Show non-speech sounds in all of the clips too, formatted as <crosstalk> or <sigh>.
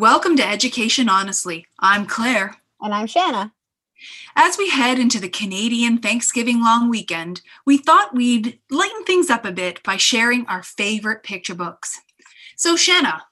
Welcome to Education Honestly. I'm Claire. And I'm Shanna. As we head into the Canadian Thanksgiving long weekend, we thought we'd lighten things up a bit by sharing our favorite picture books. So, Shanna,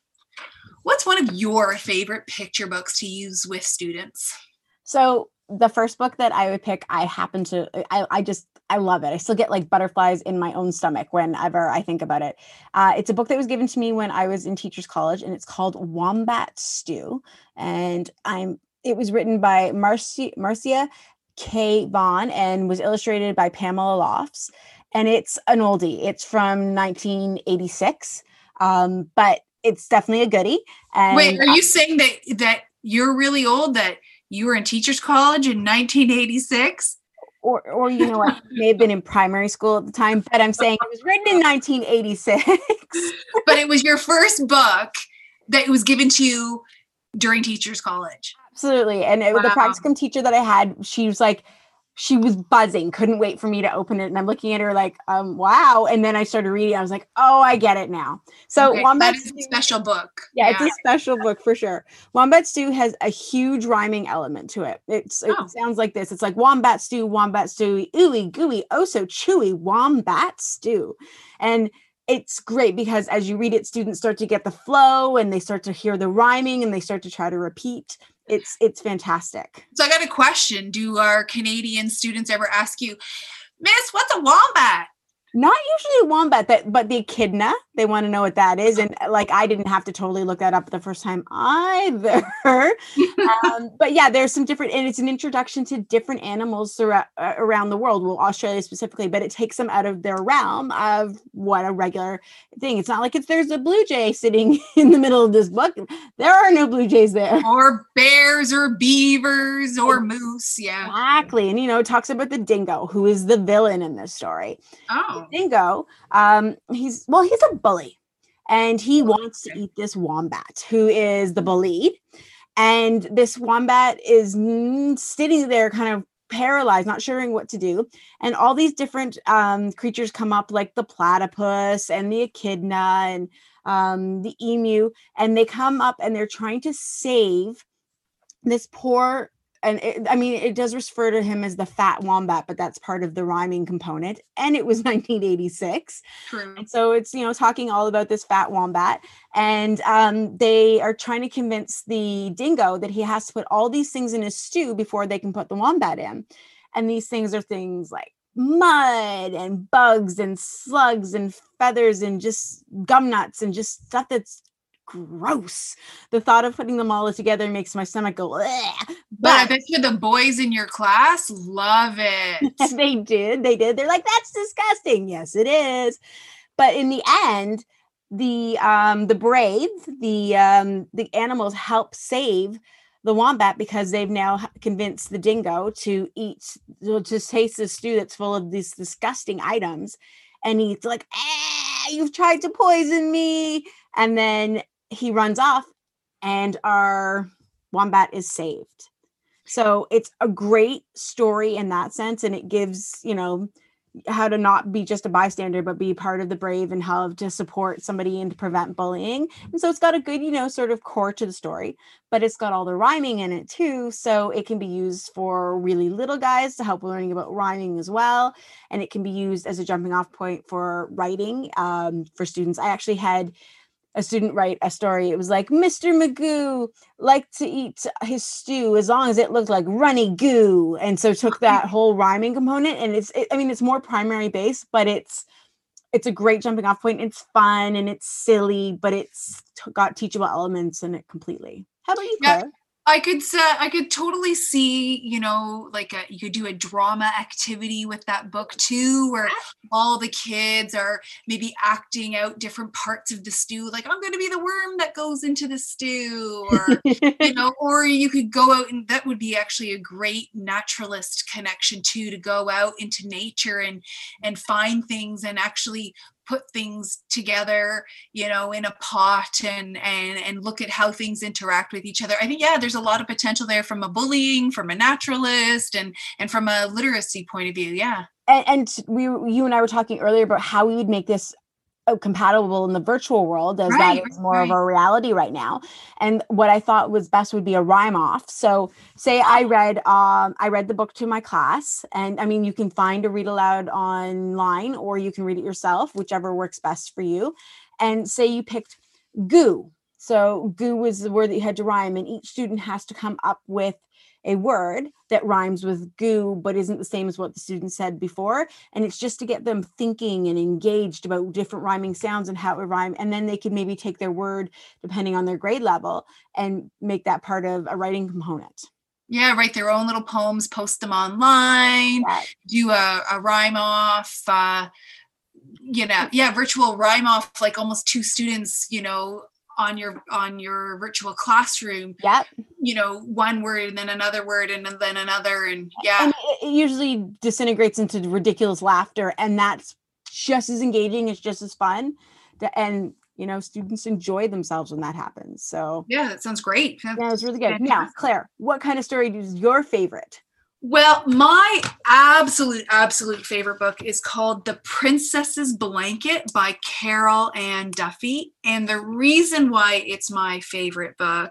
what's one of your favorite picture books to use with students? So, the first book that I would pick, I happen to, I, I just, I love it. I still get like butterflies in my own stomach whenever I think about it. Uh, it's a book that was given to me when I was in Teachers College, and it's called Wombat Stew. And I'm it was written by Marcia, Marcia K. Vaughan and was illustrated by Pamela Lofts. And it's an oldie. It's from 1986, um, but it's definitely a goodie. And Wait, are you saying that that you're really old? That you were in teachers college in 1986? Or, or you know what, <laughs> may have been in primary school at the time, but I'm saying it was written in 1986. <laughs> but it was your first book that was given to you during teachers college. Absolutely. And it, wow. the practicum teacher that I had, she was like, she was buzzing, couldn't wait for me to open it. And I'm looking at her like, um, wow. And then I started reading. I was like, oh, I get it now. So okay, Wombat that is a special book. Yeah, yeah, it's a special book for sure. Wombat Stew has a huge rhyming element to it. It's it oh. sounds like this. It's like Wombat Stew, Wombat Stew, ooey gooey, oh so chewy, Wombat Stew. And it's great because as you read it, students start to get the flow and they start to hear the rhyming and they start to try to repeat it's it's fantastic. So I got a question. Do our Canadian students ever ask you, Miss, what's a wombat? Not usually wombat, that but the echidna. They want to know what that is, and like I didn't have to totally look that up the first time either. <laughs> um, but yeah, there's some different, and it's an introduction to different animals throughout, uh, around the world. Well, Australia specifically, but it takes them out of their realm of what a regular thing. It's not like it's there's a blue jay sitting <laughs> in the middle of this book. There are no blue jays there, or bears, or beavers, or moose. Yeah, exactly. And you know, it talks about the dingo, who is the villain in this story. Oh Dingo, um, he's well, he's a bully, and he wants to eat this wombat, who is the bullied. And this wombat is sitting there, kind of paralyzed, not sure what to do. And all these different um, creatures come up, like the platypus and the echidna and um, the emu, and they come up and they're trying to save this poor and it, I mean, it does refer to him as the fat wombat, but that's part of the rhyming component. And it was <laughs> 1986. True. And so it's, you know, talking all about this fat wombat. And um, they are trying to convince the dingo that he has to put all these things in his stew before they can put the wombat in. And these things are things like mud and bugs and slugs and feathers and just gum nuts and just stuff that's gross. The thought of putting them all together makes my stomach go. But, but I bet you the boys in your class love it. <laughs> they did. They did. They're like, that's disgusting. Yes, it is. But in the end, the um the brave, the um the animals help save the wombat because they've now convinced the dingo to eat to taste the stew that's full of these disgusting items and he's like ah, you've tried to poison me and then he runs off and our wombat is saved. So it's a great story in that sense. And it gives, you know, how to not be just a bystander, but be part of the brave and how to support somebody and to prevent bullying. And so it's got a good, you know, sort of core to the story, but it's got all the rhyming in it too. So it can be used for really little guys to help learning about rhyming as well. And it can be used as a jumping off point for writing um, for students. I actually had a student write a story. It was like Mr. Magoo liked to eat his stew as long as it looked like runny goo, and so took <laughs> that whole rhyming component. And it's, it, I mean, it's more primary based, but it's it's a great jumping off point. It's fun and it's silly, but it's got teachable elements in it completely. How about you, Claire? I could uh, I could totally see you know like a, you could do a drama activity with that book too, where all the kids are maybe acting out different parts of the stew. Like I'm going to be the worm that goes into the stew, or you know, <laughs> or you could go out and that would be actually a great naturalist connection too to go out into nature and and find things and actually put things together you know in a pot and and and look at how things interact with each other. I think yeah there's a lot of potential there from a bullying from a naturalist and and from a literacy point of view yeah. And, and we you and i were talking earlier about how we would make this compatible in the virtual world as Right, that is more right. of a reality right now. And what i thought was best would be a rhyme off. So say i read um i read the book to my class and i mean you can find a read aloud online or you can read it yourself whichever works best for you. And say you picked goo. So goo was the word that you had to rhyme and each student has to come up with a word that rhymes with goo but isn't the same as what the student said before and it's just to get them thinking and engaged about different rhyming sounds and how it would rhyme and then they could maybe take their word depending on their grade level and make that part of a writing component. Yeah, write their own little poems, post them online, That- do a, a rhyme off, uh, you know, yeah, virtual rhyme off, like almost two students, you know, on your on your virtual classroom, yep you know, one word and then another word and then another. And yeah, and it, it usually disintegrates into ridiculous laughter and that's just as engaging it's just as fun and you know students enjoy themselves when that happens so yeah, that sounds great. yeah it was really good now claire what kind of story is your favorite Well, my absolute, absolute favorite book is called The Princess's Blanket by Carol Ann Duffy. And the reason why it's my favorite book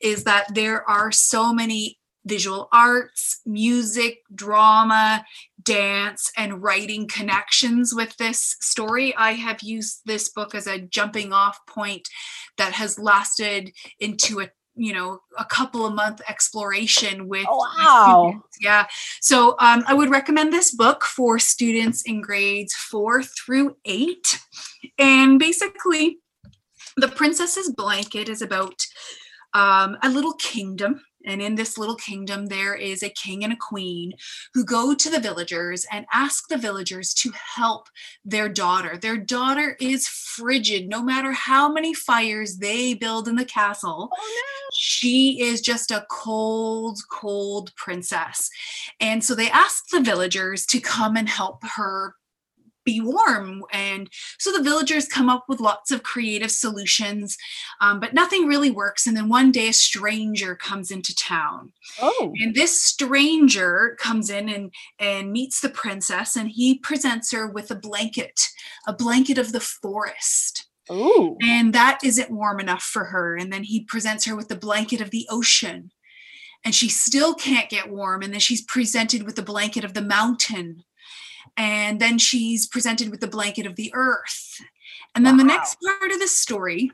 is that there are so many visual arts, music, drama, dance, and writing connections with this story. I have used this book as a jumping off point that has lasted into a you know a couple of month exploration with Oh, wow. students. yeah so um, i would recommend this book for students in grades four through eight and basically the princess's blanket is about um, a little kingdom and in this little kingdom there is a king and a queen who go to the villagers and ask the villagers to help their daughter. Their daughter is frigid. No matter how many fires they build in the castle oh, she is just a cold, cold princess. And so they ask the villagers to come and help her be warm. And so the villagers come up with lots of creative solutions, um, but nothing really works. And then one day a stranger comes into town. oh And this stranger comes in and, and meets the princess, and he presents her with a blanket, a blanket of the forest Ooh. and that isn't warm enough for her and then he presents her with the blanket of the ocean and she still can't get warm and then she's presented with the blanket of the mountain and then she's presented with the blanket of the earth and then the next part of the story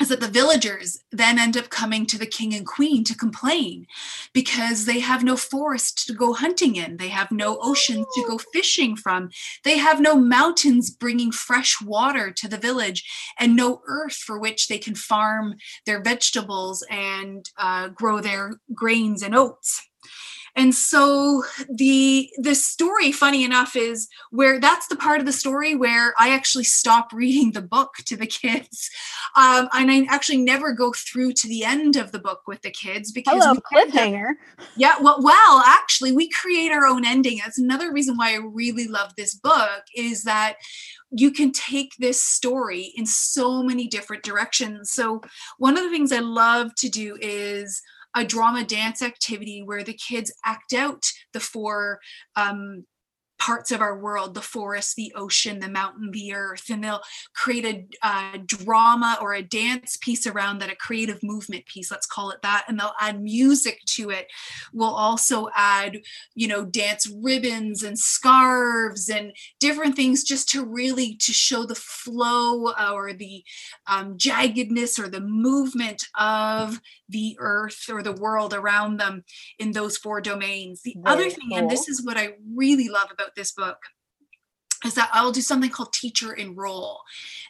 is that the villagers then end up coming to the king and queen to complain because they have no forest to go hunting in. They have no oceans to go fishing from. They have no mountains bringing fresh water to the village and no earth for which they can farm their vegetables and uh, grow their grains and oats. And so the the story, funny enough, is where that's the part of the story where I actually stop <laughs> reading the book to the kids, um, and I actually never go through to the end of the book with the kids because hello end up- cliffhanger yeah, well, well, actually, we create our own ending. That's another reason why I really love this book is that you can take this story in so many different directions. So, one of the things I love to do is a drama dance activity where the kids act out the four um, parts of our world the forest, the ocean, the mountain, the earth, and they'll create a, uh drama or a dance piece around that, a creative movement piece, let's call it that, and they'll add music to it. We'll also add, you know, dance ribbons and scarves and different things just to really to show the flow or the um, jaggedness or the movement of the earth or the world around them in those four domains. The other Very thing, and this is what I really love about this book, is that I'll do something called teacher in role,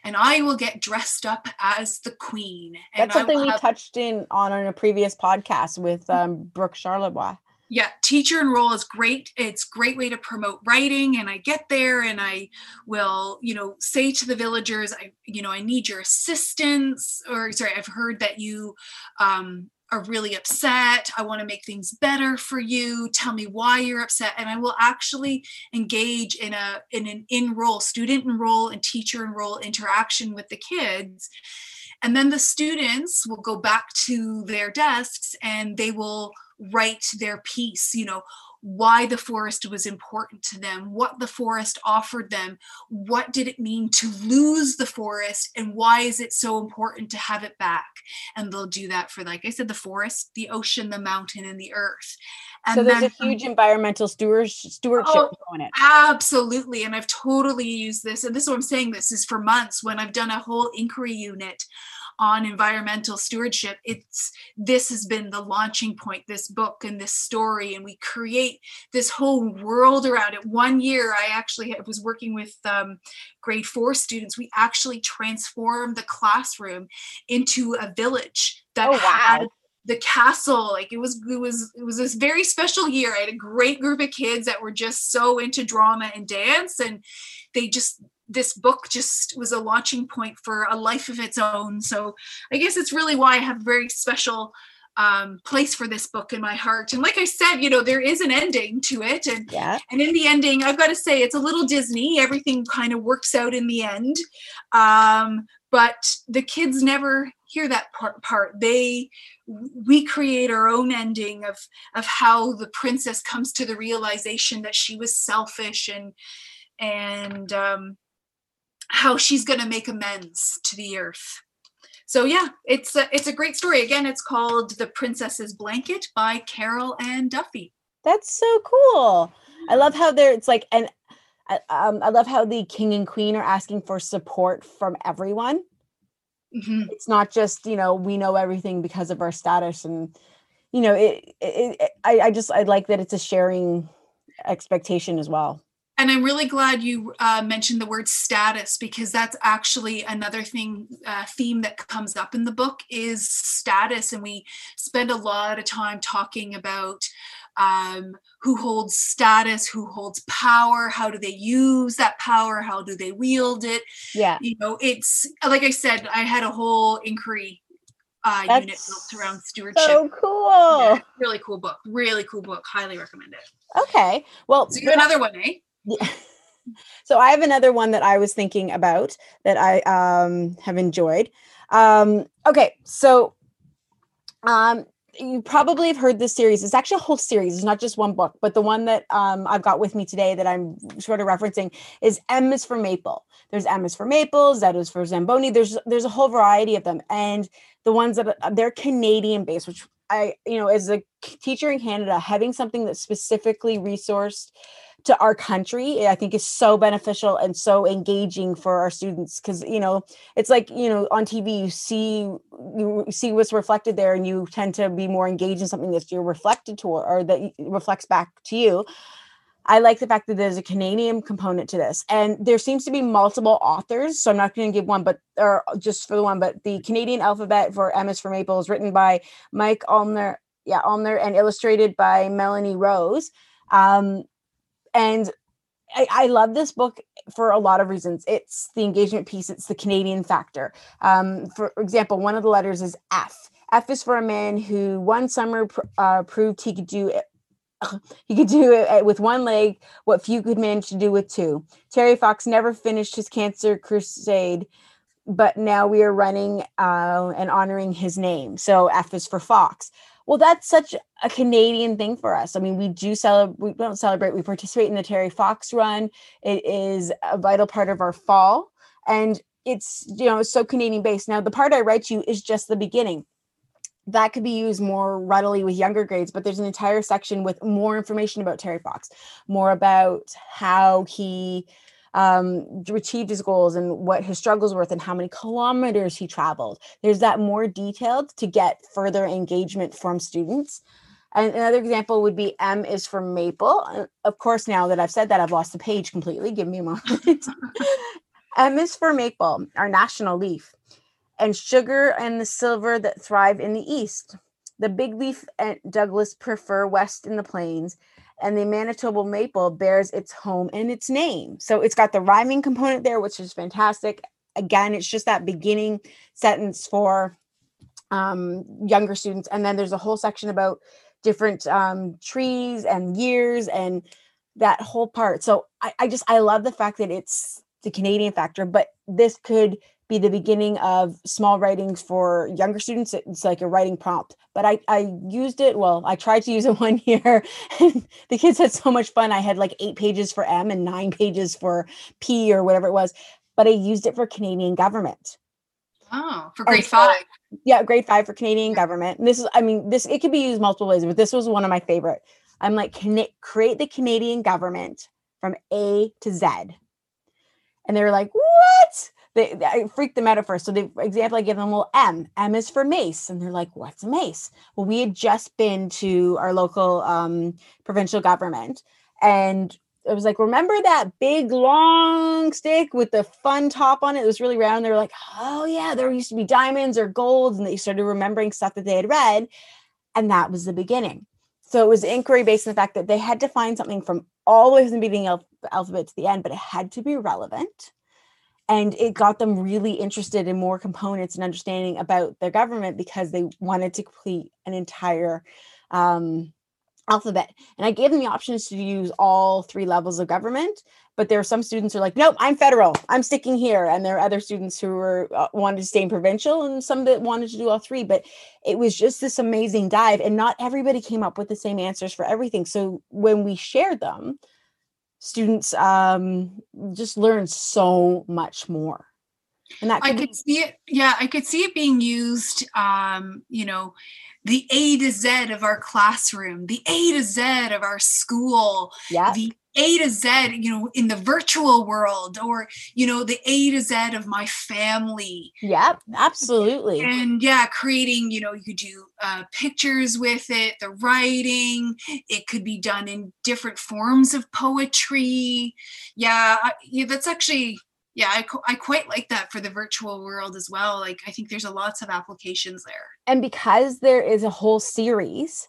and I will get dressed up as the queen. And that's something will we have- touched in on on a previous podcast with um brooke charlebois yeah teacher in role is great it's a great way to promote writing and i get there and i will you know say to the villagers i you know i need your assistance or sorry i've heard that you um, are really upset. I want to make things better for you. Tell me why you're upset. And i will actually engage in a in an enroll student in role and teacher in role interaction with the kids. And then the students will go back to their desks and they will write their piece you know why the forest was important to them, what the forest offered them, what did it mean to lose the forest, and why is it so important to have it back. And they'll do that for, like I said, the forest, the ocean, the mountain, and the earth. And so there's then, a huge environmental stewardship oh, on it. Absolutely. And I've totally used this. And this is what I'm saying this is for months when I've done a whole inquiry unit on environmental stewardship it's this has been the launching point this book and this story and we create this whole world around it. One year i actually was working with um, grade four students. We actually transformed the classroom into a village that oh, wow. had the castle. Like it was it was it was this very special year. I had a great group of kids that were just so into drama and dance and they just this book just was a launching point for a life of its own. So I guess it's really why I have a very special um, place for this book in my heart. And like I said, you know, there is an ending to it. And yeah. and in the ending, I've got to say it's a little Disney. Everything kind of works out in the end. Um, but the kids never hear that part, part. They we create our own ending of of how the princess comes to the realization that she was selfish and and um, how she's going to make amends to the earth. So yeah, it's a, it's a great story. Again, it's called The Princess's Blanket by Carol Ann Duffy. That's so cool. I love how there it's like and um, I love how the king and queen are asking for support from everyone. Mm-hmm. It's not just you know we know everything because of our status and you know it, it, it I, I just I like that it's a sharing expectation as well. And I'm really glad you uh, mentioned the word status because that's actually another thing, uh, theme that comes up in the book is status. And we spend a lot of time talking about um, who holds status, who holds power, how do they use that power, how do they wield it. Yeah. You know, it's like I said, I had a whole inquiry uh, unit built around stewardship. So cool. Yeah, really cool book. Really cool book. Highly recommend it. Okay. Well, so you have another one, eh? Yeah. <laughs> So I have another one that I was thinking about that I um, have enjoyed. Um, okay, so um, you probably have heard this series. It's actually a whole series. It's not just one book, but the one that um, I've got with me today that I'm sort of referencing is M is for Maple. There's M is for Maple, Z is for Zamboni. There's there's a whole variety of them, and the ones that they're Canadian based, which I you know as a teacher in Canada, having something that's specifically resourced to our country i think is so beneficial and so engaging for our students because you know it's like you know on tv you see you see what's reflected there and you tend to be more engaged in something that you're reflected to or that reflects back to you I like the fact that there's a Canadian component to this, and there seems to be multiple authors. So I'm not going to give one, but or just for the one, but the Canadian alphabet for M is for Maple is written by Mike Almner, yeah, Almner, and illustrated by Melanie Rose. Um, and I, I, love this book for a lot of reasons. It's the engagement piece, it's the Canadian factor. Um, for example, one of the letters is F. F is for a man who one summer pr- uh, proved he could do it. <laughs> he could do it with one leg what few could manage to do with two. Terry Fox never finished his cancer crusade, but now we are running uh, and honoring his name. So F is for Fox. Well, that's such a Canadian thing for us. I mean, we do celebrate, we don't celebrate, we participate in the Terry Fox run. It is a vital part of our fall. And it's, you know, so Canadian based. Now, the part I write you is just the beginning. That could be used more readily with younger grades, but there's an entire section with more information about Terry Fox, more about how he um, achieved his goals and what his struggles were and how many kilometers he traveled. There's that more detailed to get further engagement from students. And another example would be M is for maple. Uh, of course, now that I've said that, I've lost the page completely. Give me a moment. <laughs> M is for maple, our national leaf, and sugar and the silver that thrive in the east. The big leaf and Douglas prefer west in the plains, and the Manitoba maple bears its home and its name. So it's got the rhyming component there, which is fantastic. Again, it's just that beginning sentence for um, younger students. And then there's a whole section about different um, trees and years and that whole part. So I, I just, I love the fact that it's the Canadian factor, but this could be the beginning of small writings for younger students. It's like a writing prompt. But I, I used it, well, I tried to use it <laughs> one year. the kids had so much fun. I had like eight pages for M and nine pages for P or whatever it was. But I used it for Canadian government. Oh, for grade five. Yeah, grade five for Canadian government. And this is, I mean, this it could be used multiple ways, but this was one of my favorite. I'm like, can it create the Canadian government from A to Z? And they were like, what? They, I freaked them out at first. So the example I give them, well, M, M is for mace. And they're like, what's a mace? Well, we had just been to our local um, provincial government and it was like, remember that big long stick with the fun top on it? It was really round. They were like, oh yeah, there used to be diamonds or gold. And they started remembering stuff that they had read. And that was the beginning. So it was inquiry based on the fact that they had to find something from all the way from the beginning of the alphabet to the end, but it had to be relevant. And it got them really interested in more components and understanding about their government because they wanted to complete an entire um, alphabet. And I gave them the options to use all three levels of government, but there are some students who are like, nope, I'm federal, I'm sticking here. And there are other students who were uh, wanted to stay in provincial and some that wanted to do all three. But it was just this amazing dive, and not everybody came up with the same answers for everything. So when we shared them, students um, just learn so much more. And that could I could be- see it. Yeah, I could see it being used. Um, you know, the A to Z of our classroom, the A to Z of our school, yeah. the A to Z, you know, in the virtual world, or you know, the A to Z of my family. Yep, absolutely. And yeah, creating, you know, you could do uh, pictures with it, the writing. It could be done in different forms of poetry. Yeah, yeah, that's actually yeah I, I quite like that for the virtual world as well like i think there's a lots of applications there and because there is a whole series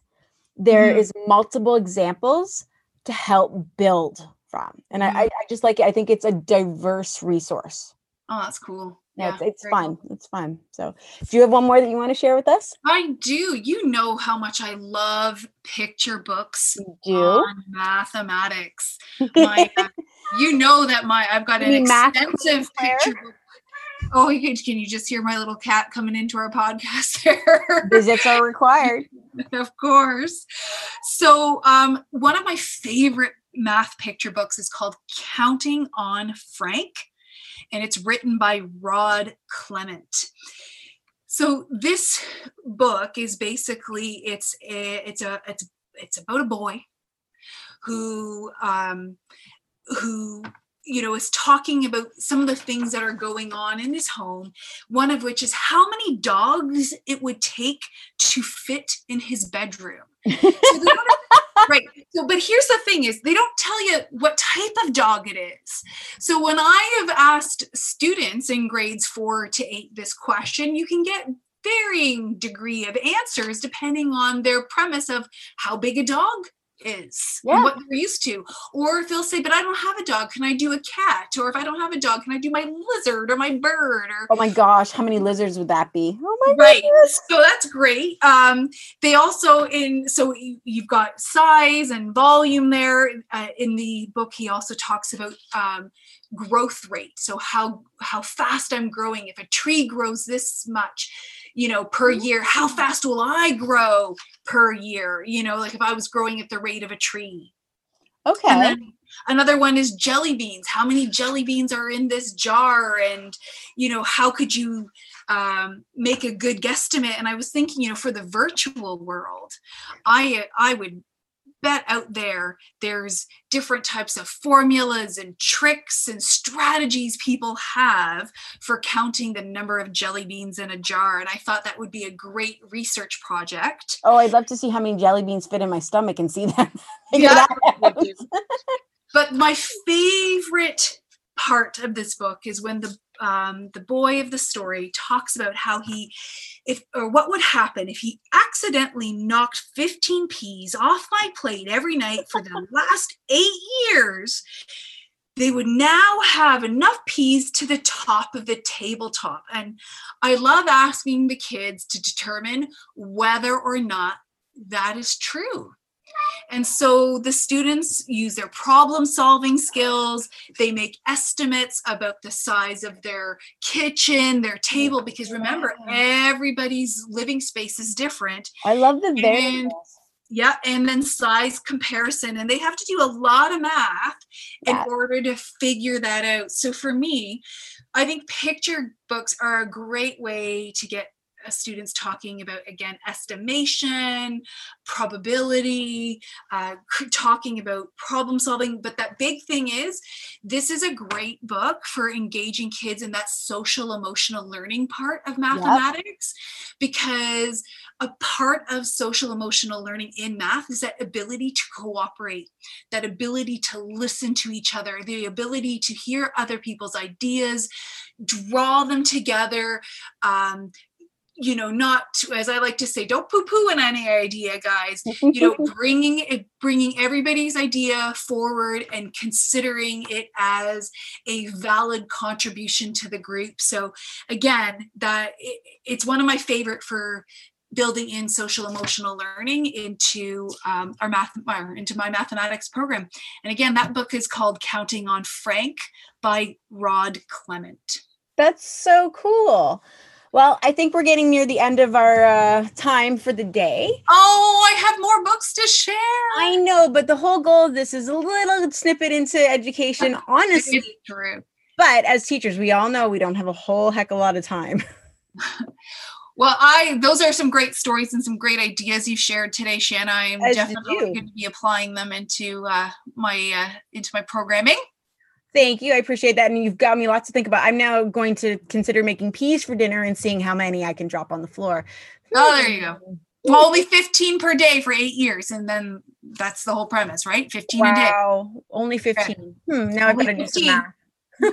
there mm-hmm. is multiple examples to help build from and mm-hmm. I, I just like it i think it's a diverse resource oh that's cool yeah, it's, it's fun. Cool. It's fun. So, do you have one more that you want to share with us? I do. You know how much I love picture books you do? on mathematics. <laughs> My, uh, you know that my I've got an extensive picture book. Oh, you can, can you just hear my little cat coming into our podcast <laughs> there? Visits are required. <laughs> of course. So, um, one of my favorite math picture books is called Counting on Frank and it's written by Rod Clement. So this book is basically it's a, it's a it's it's about a boy who um, who you know is talking about some of the things that are going on in his home one of which is how many dogs it would take to fit in his bedroom. <laughs> So right so but here's the thing is they don't tell you what type of dog it is. So when i have asked students in grades four to eight this question you can get varying degree of answers depending on their premise of how big a dog is yeah. what they're used to. Or if they'll say, but I don't have a dog, can I do a cat? Or if I don't have a dog, can I do my lizard or my bird? Or oh my gosh, how many lizards would that be? Oh my right. Goodness. So that's great. Um, they also in so you've got size and volume there. Uh, in the book, he also talks about um, growth rate. So how how fast I'm growing. If a tree grows this much you know, per mm-hmm. year. How fast will I grow per year? You know, like if I was growing at the rate of a tree. Okay. another one is jelly beans. How many jelly beans are in this jar? And, you know, how could you um, make a good guesstimate? And I was thinking, you know, for the virtual world, I I would bet out there there's different types of formulas and tricks and strategies people have for counting the number of jelly beans in a jar and i thought that would be a great research project. Oh i'd love to see how many jelly beans fit in my stomach and see <laughs> that yeah, <laughs> but my favorite part of this book is when the um, the boy of the story talks about how he if or what would happen if he accidentally knocked 15 peas off my plate every night for the <laughs> last eight years they would now have enough peas to the top of the tabletop. And i love asking the kids to determine whether or not that is true And so the students use their problem solving skills. They make estimates about the size of their kitchen, their table, because remember, everybody's living space is different. I love the And- variables. Yeah, and then size comparison. And they have to do a lot of math in Yeah. order to figure that out. So for me, I think picture books are a great way to get students talking about again estimation probability uh, talking about problem solving. But that big thing is this is a great book for engaging kids in that social emotional learning part of mathematics because a part of social emotional learning in math is that ability to cooperate that ability to listen to each other the ability to hear other people's ideas draw them together um, you know not to, as i like to say don't poo poo on any idea guys. <laughs> You know bringing it bringing everybody's idea forward and considering it as a valid contribution to the group. So again that it, it's one of my favorite for building in social emotional learning into um, our math into my mathematics program. And again that book is called counting on frank by rod clement. That's so cool. Well, I think we're getting near the end of our uh, time for the day. oh i have more books to share I know, but the whole goal of this is a little snippet into education, <laughs> honestly. True But as teachers, we all know we don't have a whole heck of a lot of time. <laughs> Well, I those are some great stories and some great ideas you shared today, Shanna. I'm As definitely going to be applying them into uh, my uh, into my programming. Thank you. I appreciate that. And you've got me lots to think about. I'm now going to consider making peas for dinner and seeing how many I can drop on the floor. Oh, there you go. Well, only 15 per day for eight years, and then that's the whole premise, right? 15 a day. Wow. Only 15. Hmm, now I've got Only to do some math. All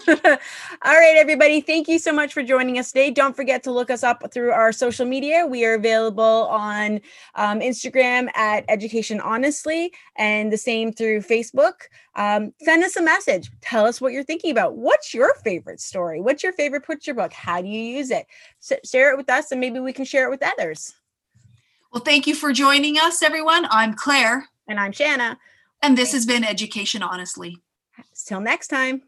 right, everybody. Thank you so much for joining us today. Don't forget to look us up through our social media. We are available on um, Instagram at Education Honestly and the same through Facebook. Um, send us a message. Tell us what you're thinking about. What's your favorite story? What's your favorite picture book? How do you use it? Share it with us and maybe we can share it with others. Well, thank you for joining us, everyone. I'm Claire, And I'm Shanna. and this has been Education Honestly. Till next time.